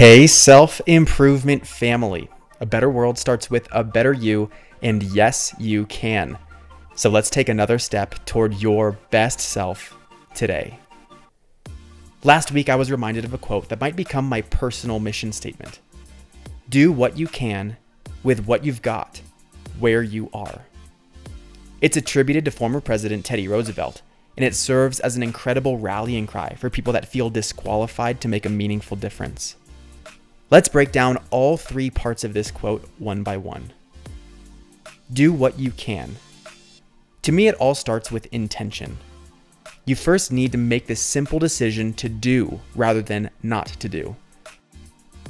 Hey, self improvement family. A better world starts with a better you, and yes, you can. So let's take another step toward your best self today. Last week, I was reminded of a quote that might become my personal mission statement Do what you can with what you've got, where you are. It's attributed to former President Teddy Roosevelt, and it serves as an incredible rallying cry for people that feel disqualified to make a meaningful difference. Let's break down all three parts of this quote one by one. Do what you can. To me, it all starts with intention. You first need to make the simple decision to do rather than not to do.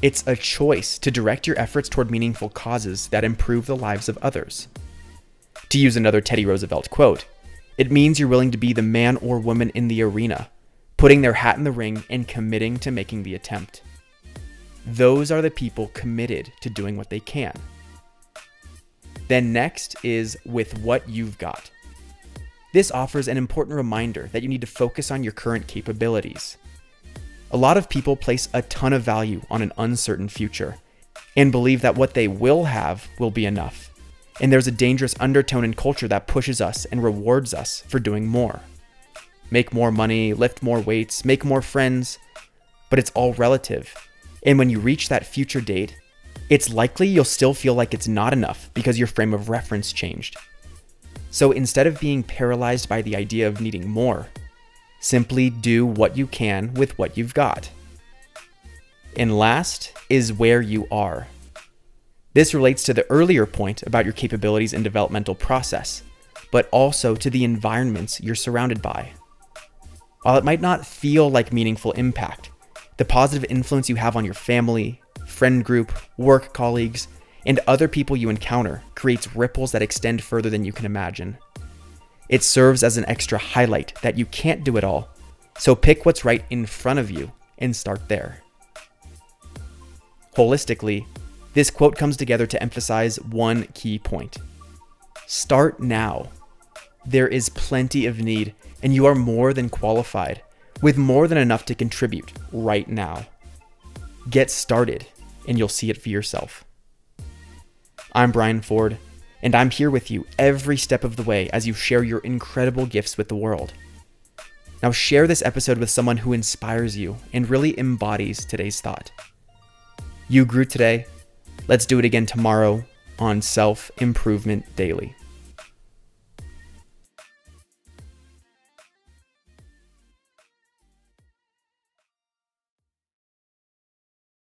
It's a choice to direct your efforts toward meaningful causes that improve the lives of others. To use another Teddy Roosevelt quote, it means you're willing to be the man or woman in the arena, putting their hat in the ring and committing to making the attempt. Those are the people committed to doing what they can. Then, next is with what you've got. This offers an important reminder that you need to focus on your current capabilities. A lot of people place a ton of value on an uncertain future and believe that what they will have will be enough. And there's a dangerous undertone in culture that pushes us and rewards us for doing more. Make more money, lift more weights, make more friends, but it's all relative and when you reach that future date, it's likely you'll still feel like it's not enough because your frame of reference changed. So instead of being paralyzed by the idea of needing more, simply do what you can with what you've got. And last is where you are. This relates to the earlier point about your capabilities and developmental process, but also to the environments you're surrounded by. While it might not feel like meaningful impact, the positive influence you have on your family, friend group, work colleagues, and other people you encounter creates ripples that extend further than you can imagine. It serves as an extra highlight that you can't do it all, so pick what's right in front of you and start there. Holistically, this quote comes together to emphasize one key point Start now. There is plenty of need, and you are more than qualified with more than enough to contribute right now. Get started, and you'll see it for yourself. I'm Brian Ford, and I'm here with you every step of the way as you share your incredible gifts with the world. Now, share this episode with someone who inspires you and really embodies today's thought. You grew today. Let's do it again tomorrow on Self Improvement Daily.